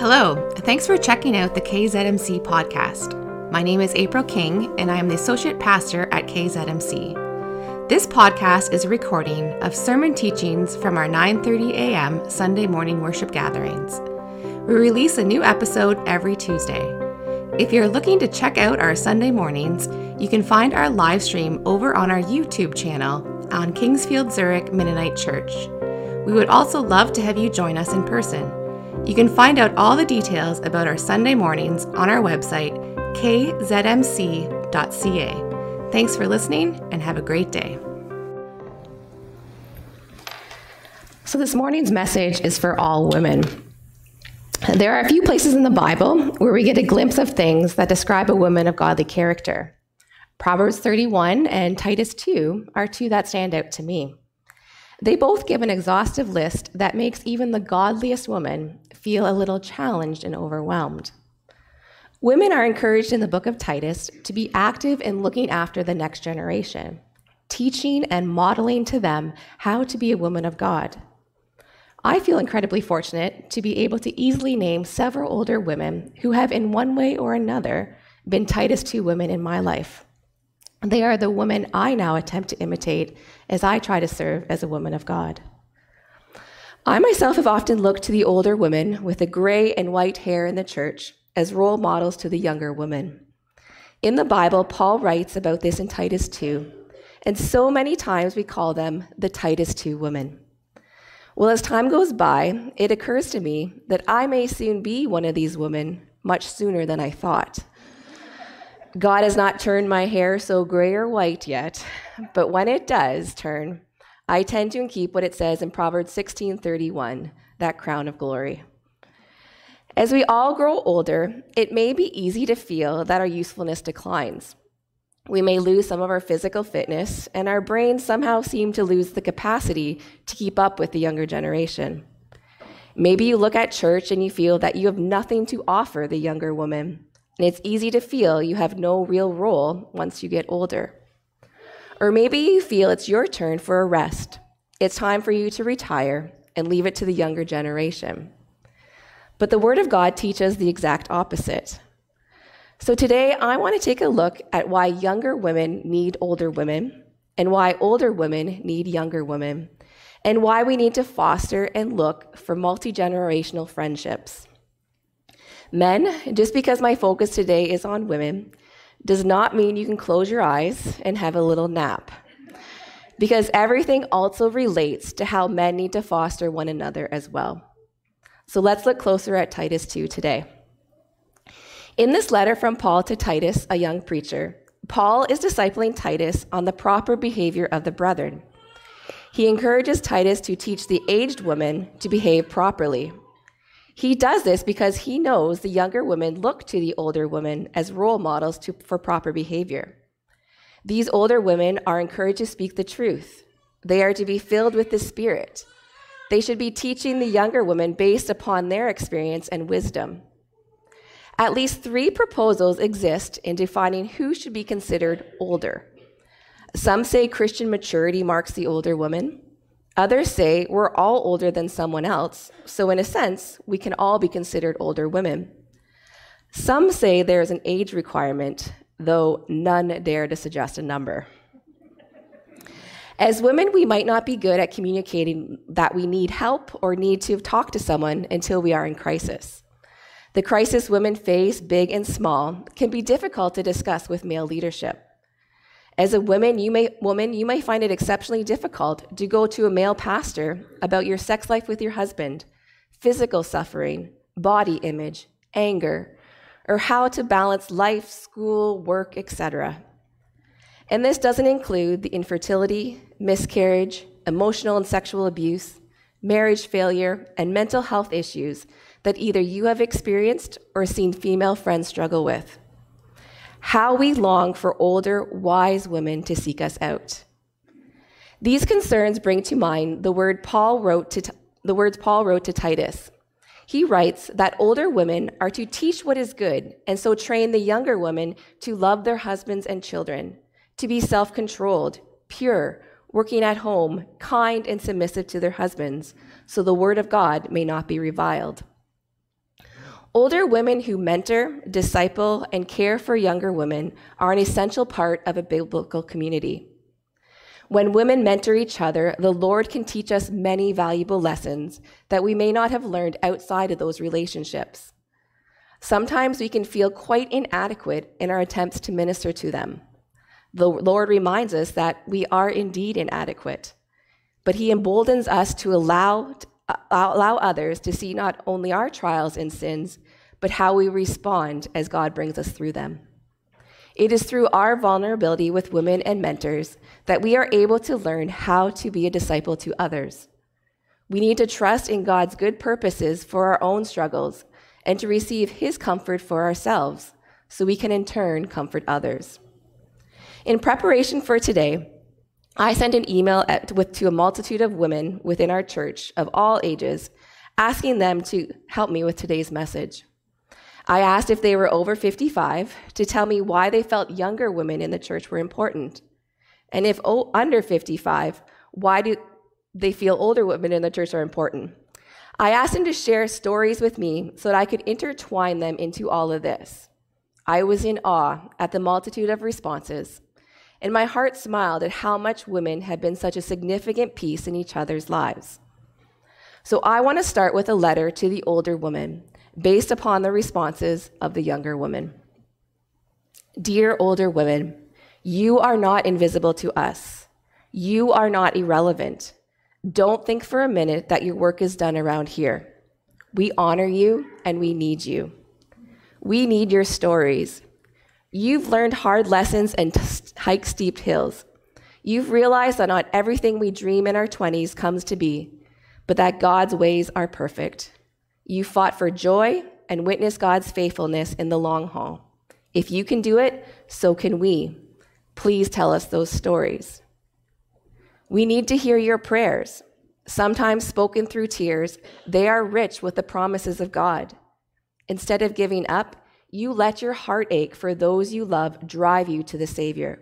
Hello, thanks for checking out the KZMC podcast. My name is April King, and I am the Associate Pastor at KZMC. This podcast is a recording of sermon teachings from our 9:30 a.m. Sunday morning worship gatherings. We release a new episode every Tuesday. If you're looking to check out our Sunday mornings, you can find our live stream over on our YouTube channel on Kingsfield Zurich Mennonite Church. We would also love to have you join us in person. You can find out all the details about our Sunday mornings on our website, kzmc.ca. Thanks for listening and have a great day. So, this morning's message is for all women. There are a few places in the Bible where we get a glimpse of things that describe a woman of godly character. Proverbs 31 and Titus 2 are two that stand out to me. They both give an exhaustive list that makes even the godliest woman feel a little challenged and overwhelmed. Women are encouraged in the book of Titus to be active in looking after the next generation, teaching and modeling to them how to be a woman of God. I feel incredibly fortunate to be able to easily name several older women who have, in one way or another, been Titus 2 women in my life. They are the women I now attempt to imitate as I try to serve as a woman of God. I myself have often looked to the older women with the gray and white hair in the church as role models to the younger women. In the Bible, Paul writes about this in Titus 2, and so many times we call them the Titus 2 women. Well, as time goes by, it occurs to me that I may soon be one of these women much sooner than I thought. God has not turned my hair so gray or white yet, but when it does turn, I tend to keep what it says in Proverbs 16:31, that crown of glory. As we all grow older, it may be easy to feel that our usefulness declines. We may lose some of our physical fitness, and our brains somehow seem to lose the capacity to keep up with the younger generation. Maybe you look at church and you feel that you have nothing to offer the younger woman and it's easy to feel you have no real role once you get older. Or maybe you feel it's your turn for a rest. It's time for you to retire and leave it to the younger generation. But the Word of God teaches the exact opposite. So today, I want to take a look at why younger women need older women, and why older women need younger women, and why we need to foster and look for multi generational friendships. Men, just because my focus today is on women, does not mean you can close your eyes and have a little nap. Because everything also relates to how men need to foster one another as well. So let's look closer at Titus 2 today. In this letter from Paul to Titus, a young preacher, Paul is discipling Titus on the proper behavior of the brethren. He encourages Titus to teach the aged woman to behave properly he does this because he knows the younger women look to the older women as role models to, for proper behavior. These older women are encouraged to speak the truth. They are to be filled with the Spirit. They should be teaching the younger women based upon their experience and wisdom. At least three proposals exist in defining who should be considered older. Some say Christian maturity marks the older woman. Others say we're all older than someone else, so in a sense, we can all be considered older women. Some say there's an age requirement, though none dare to suggest a number. As women, we might not be good at communicating that we need help or need to talk to someone until we are in crisis. The crisis women face, big and small, can be difficult to discuss with male leadership. As a woman you, may, woman, you may find it exceptionally difficult to go to a male pastor about your sex life with your husband, physical suffering, body image, anger, or how to balance life, school, work, etc. And this doesn't include the infertility, miscarriage, emotional and sexual abuse, marriage failure, and mental health issues that either you have experienced or seen female friends struggle with how we long for older, wise women to seek us out. These concerns bring to mind the word Paul wrote to the words Paul wrote to Titus. He writes that older women are to teach what is good and so train the younger women to love their husbands and children, to be self-controlled, pure, working at home, kind and submissive to their husbands, so the word of God may not be reviled. Older women who mentor, disciple, and care for younger women are an essential part of a biblical community. When women mentor each other, the Lord can teach us many valuable lessons that we may not have learned outside of those relationships. Sometimes we can feel quite inadequate in our attempts to minister to them. The Lord reminds us that we are indeed inadequate, but He emboldens us to allow, allow others to see not only our trials and sins, but how we respond as God brings us through them. It is through our vulnerability with women and mentors that we are able to learn how to be a disciple to others. We need to trust in God's good purposes for our own struggles and to receive His comfort for ourselves so we can in turn comfort others. In preparation for today, I sent an email at, with, to a multitude of women within our church of all ages, asking them to help me with today's message. I asked if they were over 55 to tell me why they felt younger women in the church were important. And if oh, under 55, why do they feel older women in the church are important? I asked them to share stories with me so that I could intertwine them into all of this. I was in awe at the multitude of responses, and my heart smiled at how much women had been such a significant piece in each other's lives. So I want to start with a letter to the older woman based upon the responses of the younger women. Dear older women, you are not invisible to us. You are not irrelevant. Don't think for a minute that your work is done around here. We honor you and we need you. We need your stories. You've learned hard lessons and hiked steep hills. You've realized that not everything we dream in our 20s comes to be, but that God's ways are perfect. You fought for joy and witnessed God's faithfulness in the long haul. If you can do it, so can we. Please tell us those stories. We need to hear your prayers. Sometimes spoken through tears, they are rich with the promises of God. Instead of giving up, you let your heart ache for those you love drive you to the Savior.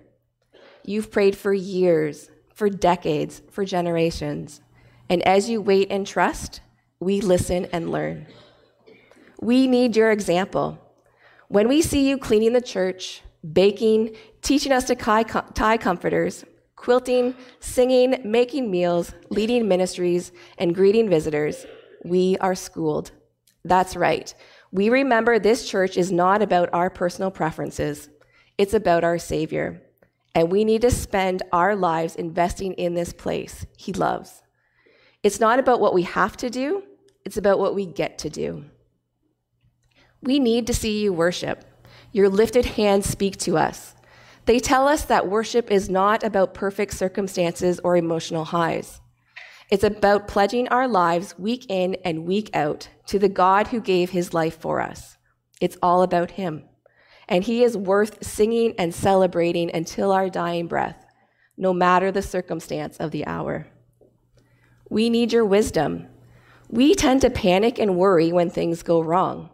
You've prayed for years, for decades, for generations. And as you wait and trust, we listen and learn. We need your example. When we see you cleaning the church, baking, teaching us to tie comforters, quilting, singing, making meals, leading ministries, and greeting visitors, we are schooled. That's right. We remember this church is not about our personal preferences, it's about our Savior. And we need to spend our lives investing in this place He loves. It's not about what we have to do, it's about what we get to do. We need to see you worship. Your lifted hands speak to us. They tell us that worship is not about perfect circumstances or emotional highs. It's about pledging our lives week in and week out to the God who gave his life for us. It's all about him. And he is worth singing and celebrating until our dying breath, no matter the circumstance of the hour. We need your wisdom. We tend to panic and worry when things go wrong.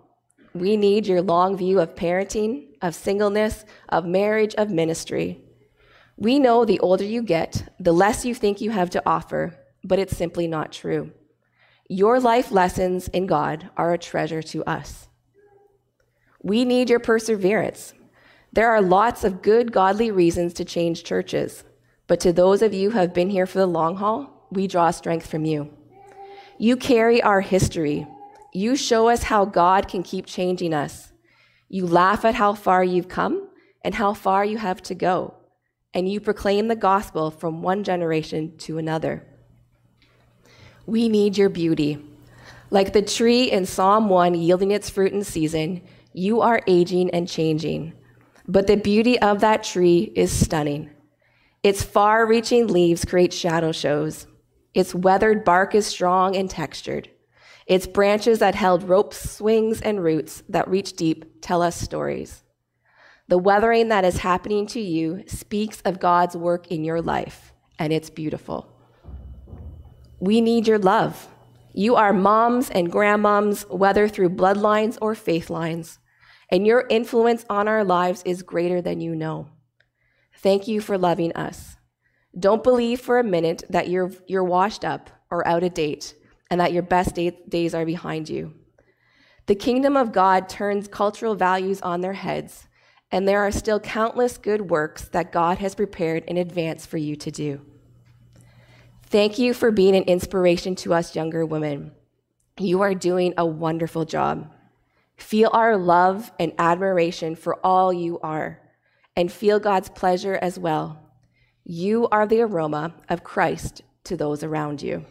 We need your long view of parenting, of singleness, of marriage, of ministry. We know the older you get, the less you think you have to offer, but it's simply not true. Your life lessons in God are a treasure to us. We need your perseverance. There are lots of good, godly reasons to change churches, but to those of you who have been here for the long haul, we draw strength from you. You carry our history. You show us how God can keep changing us. You laugh at how far you've come and how far you have to go. And you proclaim the gospel from one generation to another. We need your beauty. Like the tree in Psalm 1 yielding its fruit in season, you are aging and changing. But the beauty of that tree is stunning. Its far reaching leaves create shadow shows. Its weathered bark is strong and textured. Its branches that held ropes, swings, and roots that reach deep tell us stories. The weathering that is happening to you speaks of God's work in your life, and it's beautiful. We need your love. You are moms and grandmoms, whether through bloodlines or faith lines, and your influence on our lives is greater than you know. Thank you for loving us. Don't believe for a minute that you're, you're washed up or out of date and that your best day, days are behind you. The kingdom of God turns cultural values on their heads, and there are still countless good works that God has prepared in advance for you to do. Thank you for being an inspiration to us younger women. You are doing a wonderful job. Feel our love and admiration for all you are, and feel God's pleasure as well. You are the aroma of Christ to those around you.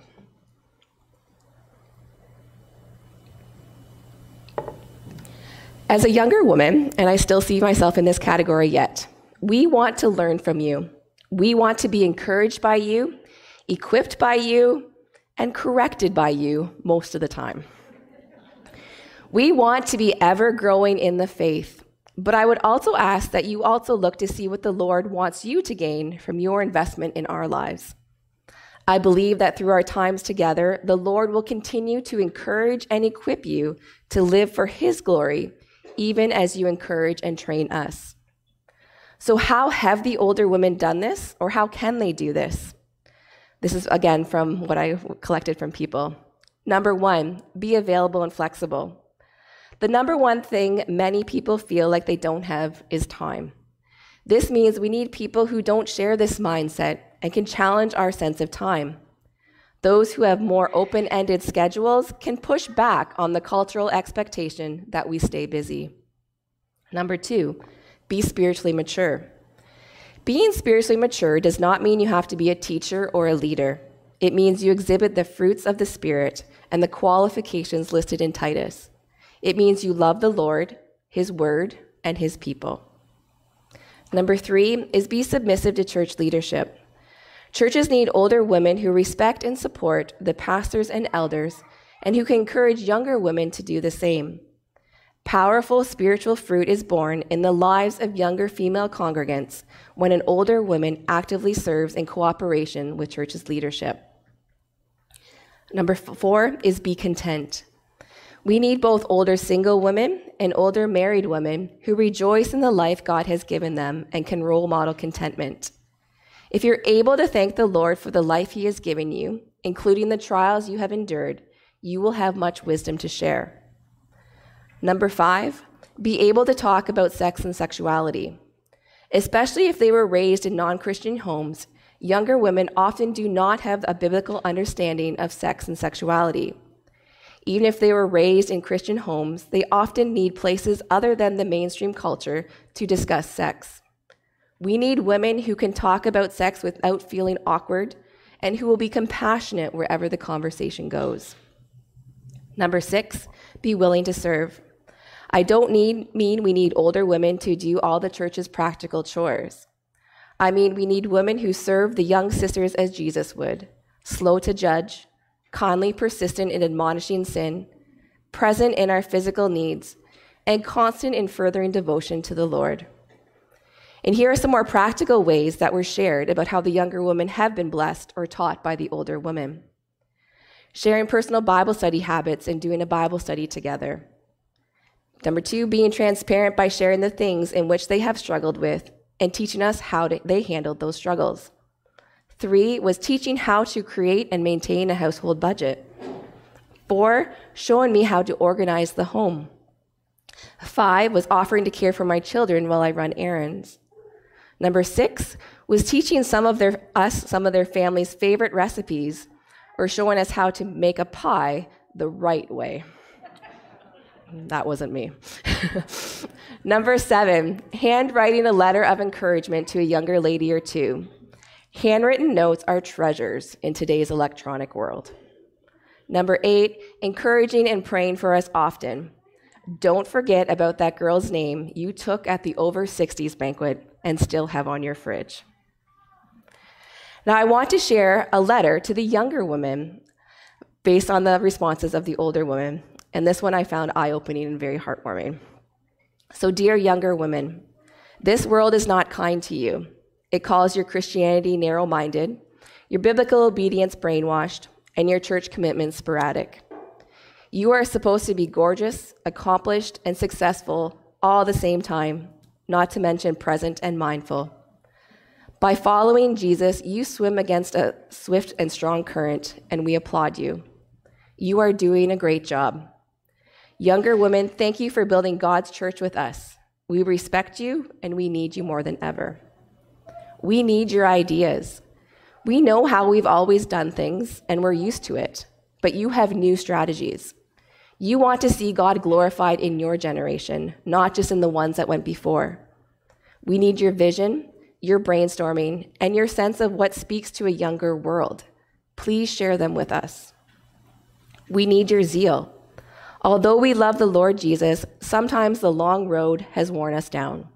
As a younger woman, and I still see myself in this category yet, we want to learn from you. We want to be encouraged by you, equipped by you, and corrected by you most of the time. We want to be ever growing in the faith, but I would also ask that you also look to see what the Lord wants you to gain from your investment in our lives. I believe that through our times together, the Lord will continue to encourage and equip you to live for His glory, even as you encourage and train us. So, how have the older women done this, or how can they do this? This is again from what I collected from people. Number one, be available and flexible. The number one thing many people feel like they don't have is time. This means we need people who don't share this mindset and can challenge our sense of time. Those who have more open ended schedules can push back on the cultural expectation that we stay busy. Number two, be spiritually mature. Being spiritually mature does not mean you have to be a teacher or a leader. It means you exhibit the fruits of the Spirit and the qualifications listed in Titus. It means you love the Lord, His Word, and His people. Number three is be submissive to church leadership. Churches need older women who respect and support the pastors and elders and who can encourage younger women to do the same. Powerful spiritual fruit is born in the lives of younger female congregants when an older woman actively serves in cooperation with church's leadership. Number four is be content. We need both older single women and older married women who rejoice in the life God has given them and can role model contentment. If you're able to thank the Lord for the life He has given you, including the trials you have endured, you will have much wisdom to share. Number five, be able to talk about sex and sexuality. Especially if they were raised in non Christian homes, younger women often do not have a biblical understanding of sex and sexuality. Even if they were raised in Christian homes, they often need places other than the mainstream culture to discuss sex. We need women who can talk about sex without feeling awkward and who will be compassionate wherever the conversation goes. Number six, be willing to serve. I don't need, mean we need older women to do all the church's practical chores. I mean, we need women who serve the young sisters as Jesus would, slow to judge, kindly persistent in admonishing sin, present in our physical needs, and constant in furthering devotion to the Lord. And here are some more practical ways that were shared about how the younger women have been blessed or taught by the older women. Sharing personal Bible study habits and doing a Bible study together. Number two, being transparent by sharing the things in which they have struggled with and teaching us how to, they handled those struggles. Three was teaching how to create and maintain a household budget. Four, showing me how to organize the home. Five was offering to care for my children while I run errands. Number six was teaching some of their, us some of their family's favorite recipes or showing us how to make a pie the right way. That wasn't me. Number seven, handwriting a letter of encouragement to a younger lady or two. Handwritten notes are treasures in today's electronic world. Number eight, encouraging and praying for us often. Don't forget about that girl's name you took at the over 60s banquet and still have on your fridge. Now, I want to share a letter to the younger woman based on the responses of the older women. And this one I found eye opening and very heartwarming. So, dear younger women, this world is not kind to you. It calls your Christianity narrow minded, your biblical obedience brainwashed, and your church commitment sporadic. You are supposed to be gorgeous, accomplished, and successful all the same time, not to mention present and mindful. By following Jesus, you swim against a swift and strong current, and we applaud you. You are doing a great job. Younger women, thank you for building God's church with us. We respect you and we need you more than ever. We need your ideas. We know how we've always done things and we're used to it, but you have new strategies. You want to see God glorified in your generation, not just in the ones that went before. We need your vision, your brainstorming, and your sense of what speaks to a younger world. Please share them with us. We need your zeal. Although we love the Lord Jesus, sometimes the long road has worn us down.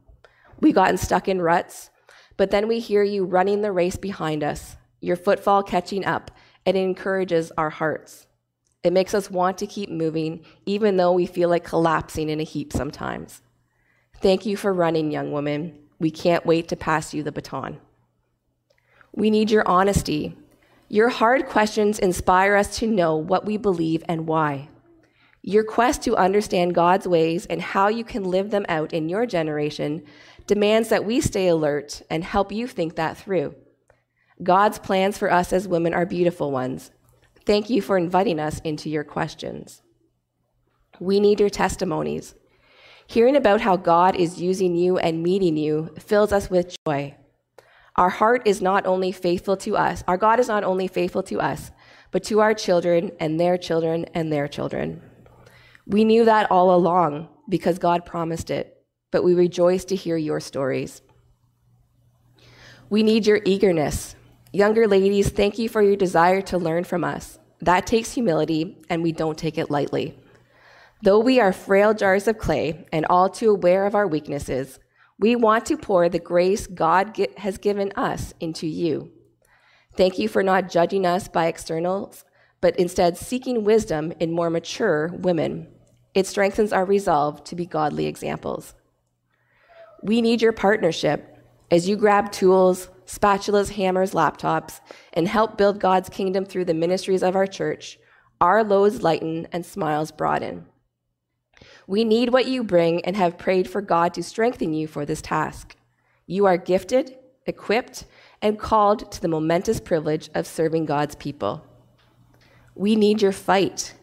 We've gotten stuck in ruts, but then we hear you running the race behind us, your footfall catching up, and it encourages our hearts. It makes us want to keep moving, even though we feel like collapsing in a heap sometimes. Thank you for running, young woman. We can't wait to pass you the baton. We need your honesty. Your hard questions inspire us to know what we believe and why. Your quest to understand God's ways and how you can live them out in your generation demands that we stay alert and help you think that through. God's plans for us as women are beautiful ones. Thank you for inviting us into your questions. We need your testimonies. Hearing about how God is using you and meeting you fills us with joy. Our heart is not only faithful to us, our God is not only faithful to us, but to our children and their children and their children. We knew that all along because God promised it, but we rejoice to hear your stories. We need your eagerness. Younger ladies, thank you for your desire to learn from us. That takes humility, and we don't take it lightly. Though we are frail jars of clay and all too aware of our weaknesses, we want to pour the grace God has given us into you. Thank you for not judging us by externals, but instead seeking wisdom in more mature women. It strengthens our resolve to be godly examples. We need your partnership as you grab tools, spatulas, hammers, laptops, and help build God's kingdom through the ministries of our church. Our loads lighten and smiles broaden. We need what you bring and have prayed for God to strengthen you for this task. You are gifted, equipped, and called to the momentous privilege of serving God's people. We need your fight.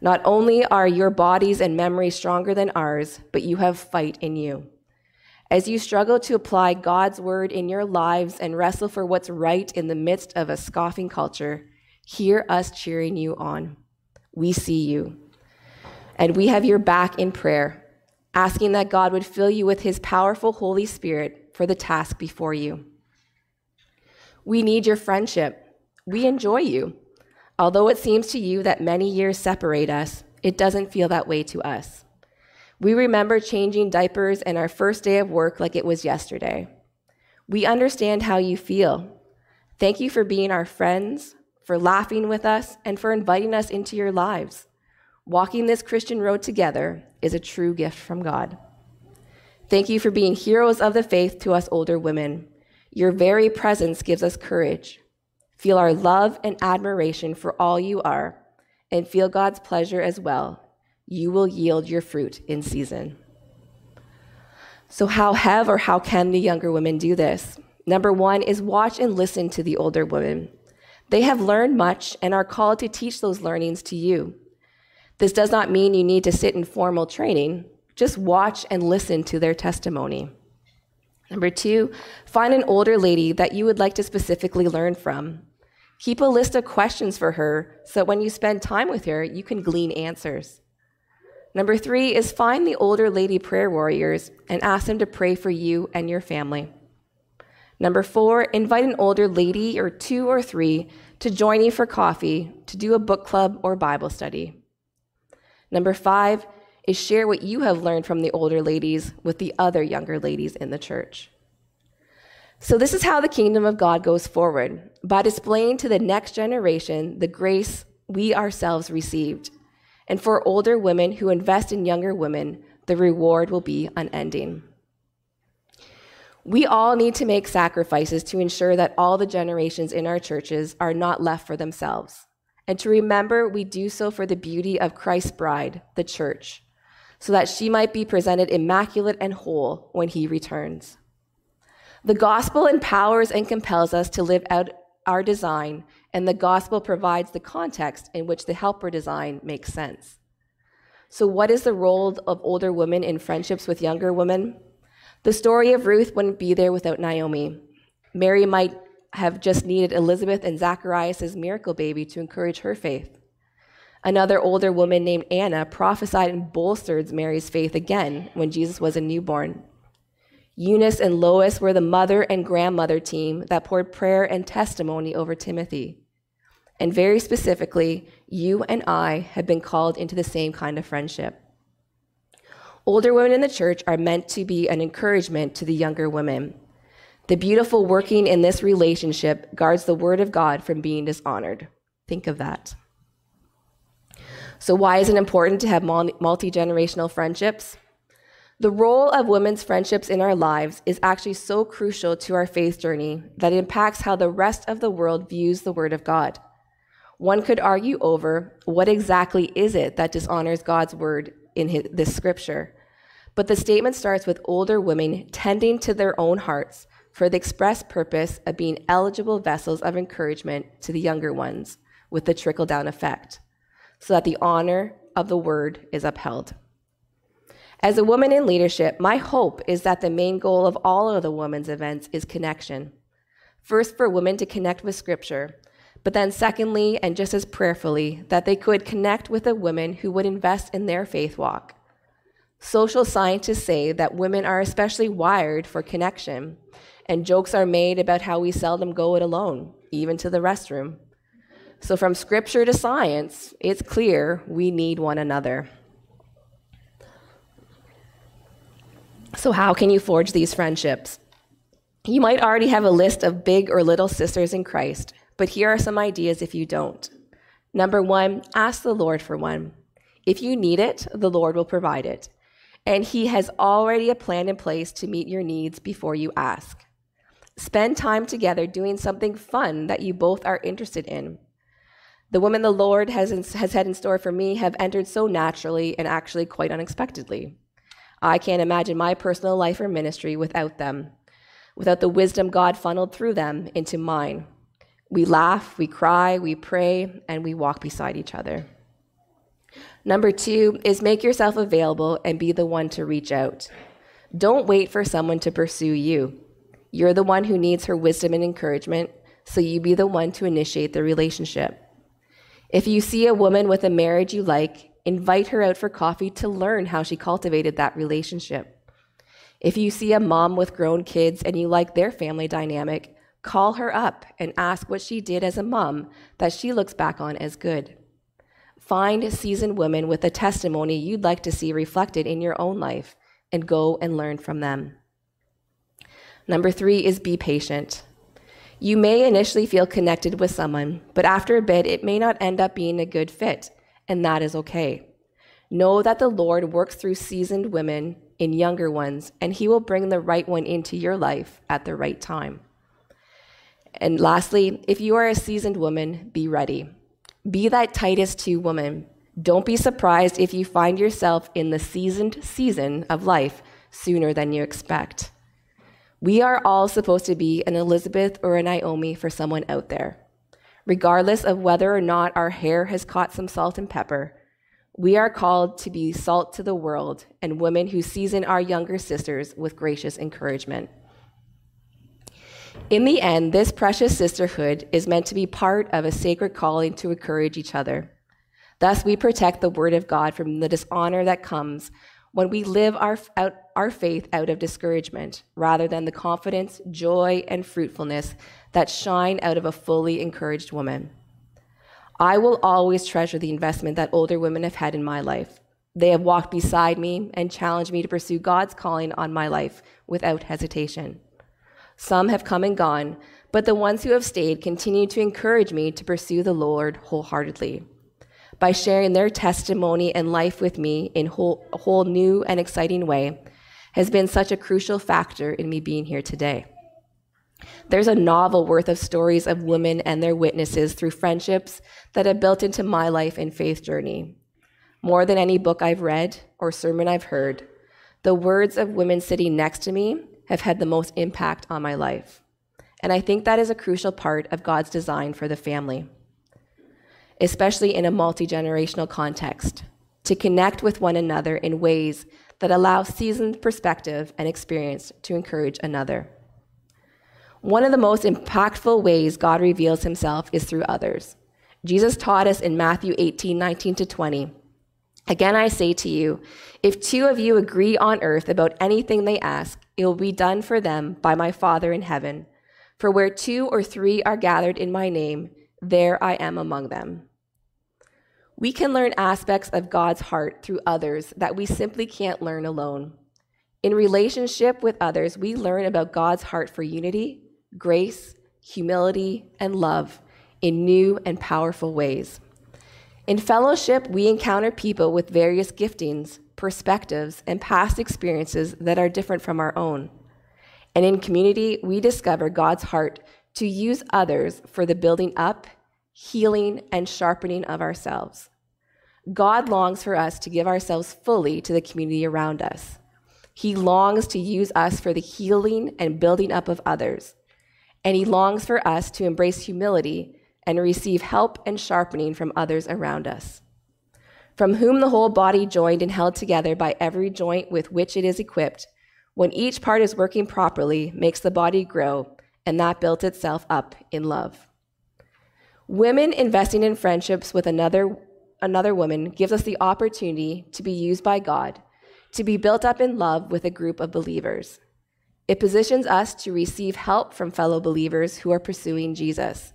Not only are your bodies and memories stronger than ours, but you have fight in you. As you struggle to apply God's word in your lives and wrestle for what's right in the midst of a scoffing culture, hear us cheering you on. We see you. And we have your back in prayer, asking that God would fill you with his powerful Holy Spirit for the task before you. We need your friendship. We enjoy you. Although it seems to you that many years separate us, it doesn't feel that way to us. We remember changing diapers and our first day of work like it was yesterday. We understand how you feel. Thank you for being our friends, for laughing with us, and for inviting us into your lives. Walking this Christian road together is a true gift from God. Thank you for being heroes of the faith to us older women. Your very presence gives us courage. Feel our love and admiration for all you are, and feel God's pleasure as well. You will yield your fruit in season. So, how have or how can the younger women do this? Number one is watch and listen to the older women. They have learned much and are called to teach those learnings to you. This does not mean you need to sit in formal training, just watch and listen to their testimony. Number two, find an older lady that you would like to specifically learn from. Keep a list of questions for her so when you spend time with her, you can glean answers. Number three is find the older lady prayer warriors and ask them to pray for you and your family. Number four, invite an older lady or two or three to join you for coffee, to do a book club or Bible study. Number five is share what you have learned from the older ladies with the other younger ladies in the church. So, this is how the kingdom of God goes forward by displaying to the next generation the grace we ourselves received. And for older women who invest in younger women, the reward will be unending. We all need to make sacrifices to ensure that all the generations in our churches are not left for themselves and to remember we do so for the beauty of Christ's bride, the church, so that she might be presented immaculate and whole when he returns. The gospel empowers and compels us to live out our design, and the gospel provides the context in which the helper design makes sense. So, what is the role of older women in friendships with younger women? The story of Ruth wouldn't be there without Naomi. Mary might have just needed Elizabeth and Zacharias' miracle baby to encourage her faith. Another older woman named Anna prophesied and bolstered Mary's faith again when Jesus was a newborn. Eunice and Lois were the mother and grandmother team that poured prayer and testimony over Timothy. And very specifically, you and I have been called into the same kind of friendship. Older women in the church are meant to be an encouragement to the younger women. The beautiful working in this relationship guards the word of God from being dishonored. Think of that. So, why is it important to have multi generational friendships? The role of women's friendships in our lives is actually so crucial to our faith journey that it impacts how the rest of the world views the Word of God. One could argue over what exactly is it that dishonors God's Word in his, this scripture. But the statement starts with older women tending to their own hearts for the express purpose of being eligible vessels of encouragement to the younger ones with the trickle down effect so that the honor of the word is upheld. As a woman in leadership, my hope is that the main goal of all of the women's events is connection. First, for women to connect with Scripture, but then, secondly, and just as prayerfully, that they could connect with a woman who would invest in their faith walk. Social scientists say that women are especially wired for connection, and jokes are made about how we seldom go it alone, even to the restroom. So, from scripture to science, it's clear we need one another. So, how can you forge these friendships? You might already have a list of big or little sisters in Christ, but here are some ideas if you don't. Number one, ask the Lord for one. If you need it, the Lord will provide it. And He has already a plan in place to meet your needs before you ask. Spend time together doing something fun that you both are interested in. The women the Lord has, in, has had in store for me have entered so naturally and actually quite unexpectedly. I can't imagine my personal life or ministry without them, without the wisdom God funneled through them into mine. We laugh, we cry, we pray, and we walk beside each other. Number two is make yourself available and be the one to reach out. Don't wait for someone to pursue you. You're the one who needs her wisdom and encouragement, so you be the one to initiate the relationship. If you see a woman with a marriage you like, invite her out for coffee to learn how she cultivated that relationship. If you see a mom with grown kids and you like their family dynamic, call her up and ask what she did as a mom that she looks back on as good. Find seasoned women with a testimony you'd like to see reflected in your own life and go and learn from them. Number three is be patient. You may initially feel connected with someone, but after a bit, it may not end up being a good fit, and that is okay. Know that the Lord works through seasoned women in younger ones, and He will bring the right one into your life at the right time. And lastly, if you are a seasoned woman, be ready. Be that Titus 2 woman. Don't be surprised if you find yourself in the seasoned season of life sooner than you expect. We are all supposed to be an Elizabeth or a Naomi for someone out there. Regardless of whether or not our hair has caught some salt and pepper, we are called to be salt to the world and women who season our younger sisters with gracious encouragement. In the end, this precious sisterhood is meant to be part of a sacred calling to encourage each other. Thus, we protect the word of God from the dishonor that comes when we live our, out, our faith out of discouragement rather than the confidence, joy, and fruitfulness that shine out of a fully encouraged woman. I will always treasure the investment that older women have had in my life. They have walked beside me and challenged me to pursue God's calling on my life without hesitation. Some have come and gone, but the ones who have stayed continue to encourage me to pursue the Lord wholeheartedly by sharing their testimony and life with me in whole, a whole new and exciting way has been such a crucial factor in me being here today. There's a novel worth of stories of women and their witnesses through friendships that have built into my life and faith journey. More than any book I've read or sermon I've heard, the words of women sitting next to me have had the most impact on my life. And I think that is a crucial part of God's design for the family especially in a multi generational context. to connect with one another in ways that allow seasoned perspective and experience to encourage another. One of the most impactful ways God reveals himself is through others. Jesus taught us in Matthew 18, 19 to 20. Again, I say to you, if two of you agree on earth about anything they ask, it will be done for them by my Father in heaven. For where two or three are gathered in my name, there I am among them. We can learn aspects of God's heart through others that we simply can't learn alone. In relationship with others, we learn about God's heart for unity, grace, humility, and love in new and powerful ways. In fellowship, we encounter people with various giftings, perspectives, and past experiences that are different from our own. And in community, we discover God's heart to use others for the building up, healing, and sharpening of ourselves. God longs for us to give ourselves fully to the community around us. He longs to use us for the healing and building up of others and he longs for us to embrace humility and receive help and sharpening from others around us. From whom the whole body, joined and held together by every joint with which it is equipped, when each part is working properly, makes the body grow, and that builds itself up in love. Women investing in friendships with another, another woman gives us the opportunity to be used by God, to be built up in love with a group of believers. It positions us to receive help from fellow believers who are pursuing Jesus.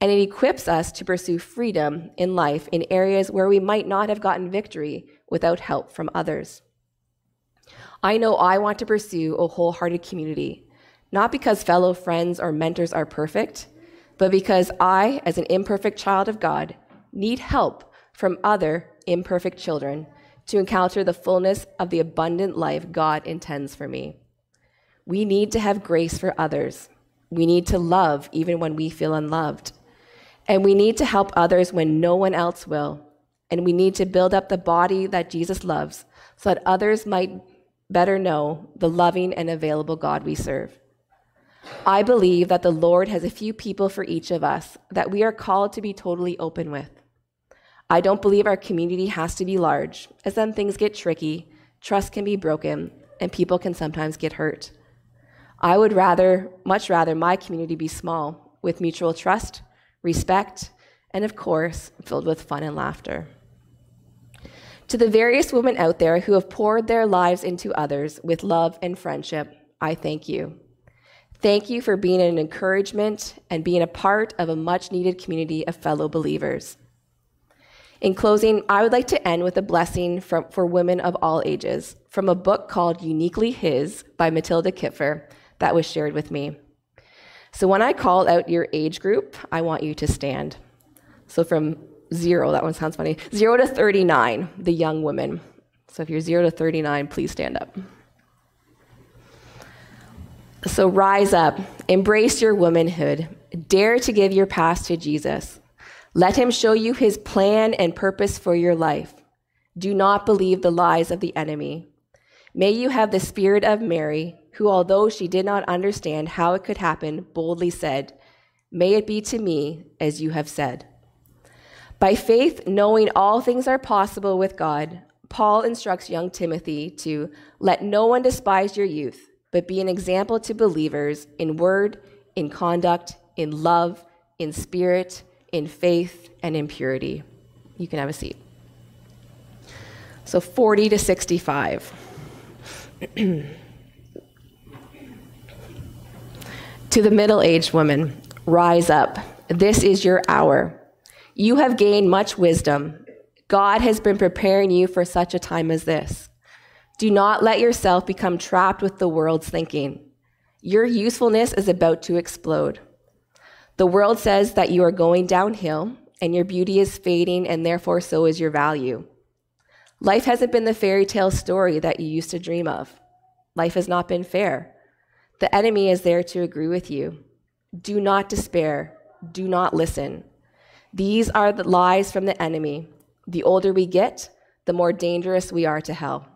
And it equips us to pursue freedom in life in areas where we might not have gotten victory without help from others. I know I want to pursue a wholehearted community, not because fellow friends or mentors are perfect, but because I, as an imperfect child of God, need help from other imperfect children to encounter the fullness of the abundant life God intends for me. We need to have grace for others. We need to love even when we feel unloved. And we need to help others when no one else will. And we need to build up the body that Jesus loves so that others might better know the loving and available God we serve. I believe that the Lord has a few people for each of us that we are called to be totally open with. I don't believe our community has to be large, as then things get tricky, trust can be broken, and people can sometimes get hurt. I would rather, much rather, my community be small with mutual trust, respect, and of course, filled with fun and laughter. To the various women out there who have poured their lives into others with love and friendship, I thank you. Thank you for being an encouragement and being a part of a much needed community of fellow believers. In closing, I would like to end with a blessing from, for women of all ages from a book called Uniquely His by Matilda Kipfer that was shared with me. So when I call out your age group, I want you to stand. So from zero, that one sounds funny, zero to 39, the young women. So if you're zero to 39, please stand up. So rise up, embrace your womanhood, dare to give your past to Jesus. Let him show you his plan and purpose for your life. Do not believe the lies of the enemy. May you have the spirit of Mary, who, although she did not understand how it could happen, boldly said, May it be to me as you have said. By faith, knowing all things are possible with God, Paul instructs young Timothy to let no one despise your youth, but be an example to believers in word, in conduct, in love, in spirit, in faith, and in purity. You can have a seat. So 40 to 65. To the middle aged woman, rise up. This is your hour. You have gained much wisdom. God has been preparing you for such a time as this. Do not let yourself become trapped with the world's thinking. Your usefulness is about to explode. The world says that you are going downhill and your beauty is fading, and therefore so is your value. Life hasn't been the fairy tale story that you used to dream of. Life has not been fair. The enemy is there to agree with you. Do not despair. Do not listen. These are the lies from the enemy. The older we get, the more dangerous we are to hell.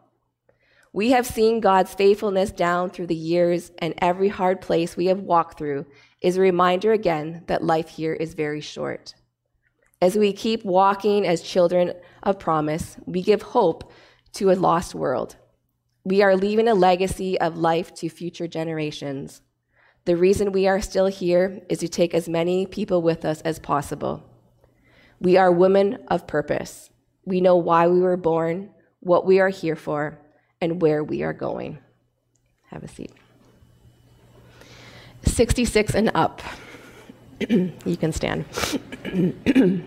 We have seen God's faithfulness down through the years, and every hard place we have walked through is a reminder again that life here is very short. As we keep walking as children of promise, we give hope to a lost world. We are leaving a legacy of life to future generations. The reason we are still here is to take as many people with us as possible. We are women of purpose. We know why we were born, what we are here for, and where we are going. Have a seat. 66 and up. you can stand.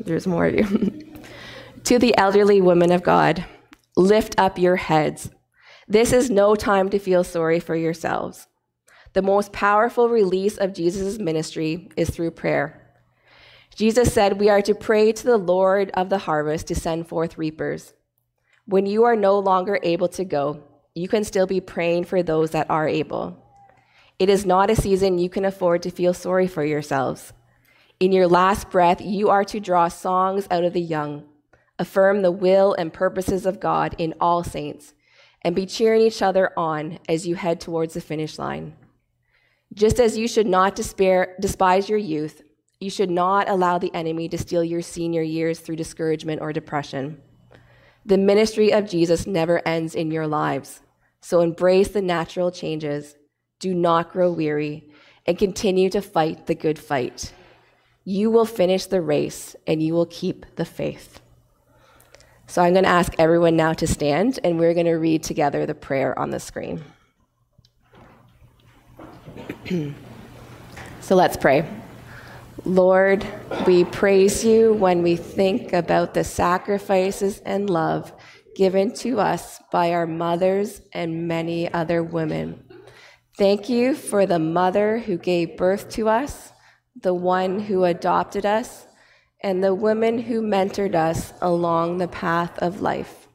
There's more of you. to the elderly women of God, lift up your heads. This is no time to feel sorry for yourselves. The most powerful release of Jesus' ministry is through prayer. Jesus said, We are to pray to the Lord of the harvest to send forth reapers. When you are no longer able to go, you can still be praying for those that are able. It is not a season you can afford to feel sorry for yourselves. In your last breath, you are to draw songs out of the young, affirm the will and purposes of God in all saints, and be cheering each other on as you head towards the finish line. Just as you should not despair, despise your youth, you should not allow the enemy to steal your senior years through discouragement or depression. The ministry of Jesus never ends in your lives, so embrace the natural changes do not grow weary, and continue to fight the good fight. You will finish the race and you will keep the faith. So I'm going to ask everyone now to stand, and we're going to read together the prayer on the screen. so let's pray. Lord, we praise you when we think about the sacrifices and love given to us by our mothers and many other women. Thank you for the mother who gave birth to us, the one who adopted us, and the women who mentored us along the path of life.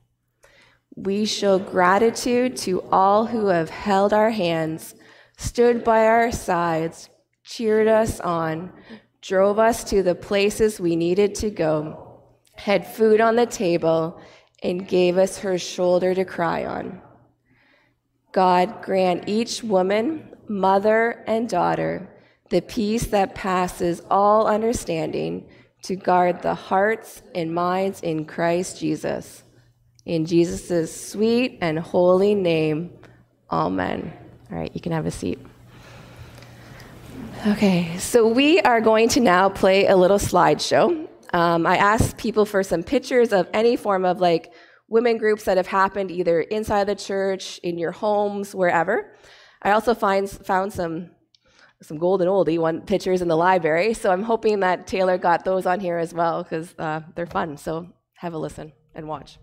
We show gratitude to all who have held our hands, stood by our sides, cheered us on, drove us to the places we needed to go, had food on the table, and gave us her shoulder to cry on. God grant each woman, mother, and daughter the peace that passes all understanding to guard the hearts and minds in Christ Jesus. In Jesus' sweet and holy name, amen. All right, you can have a seat. Okay, so we are going to now play a little slideshow. Um, I asked people for some pictures of any form of like women groups that have happened either inside the church, in your homes, wherever. I also find, found some some golden oldie one pictures in the library, so I'm hoping that Taylor got those on here as well because uh, they're fun. So have a listen and watch.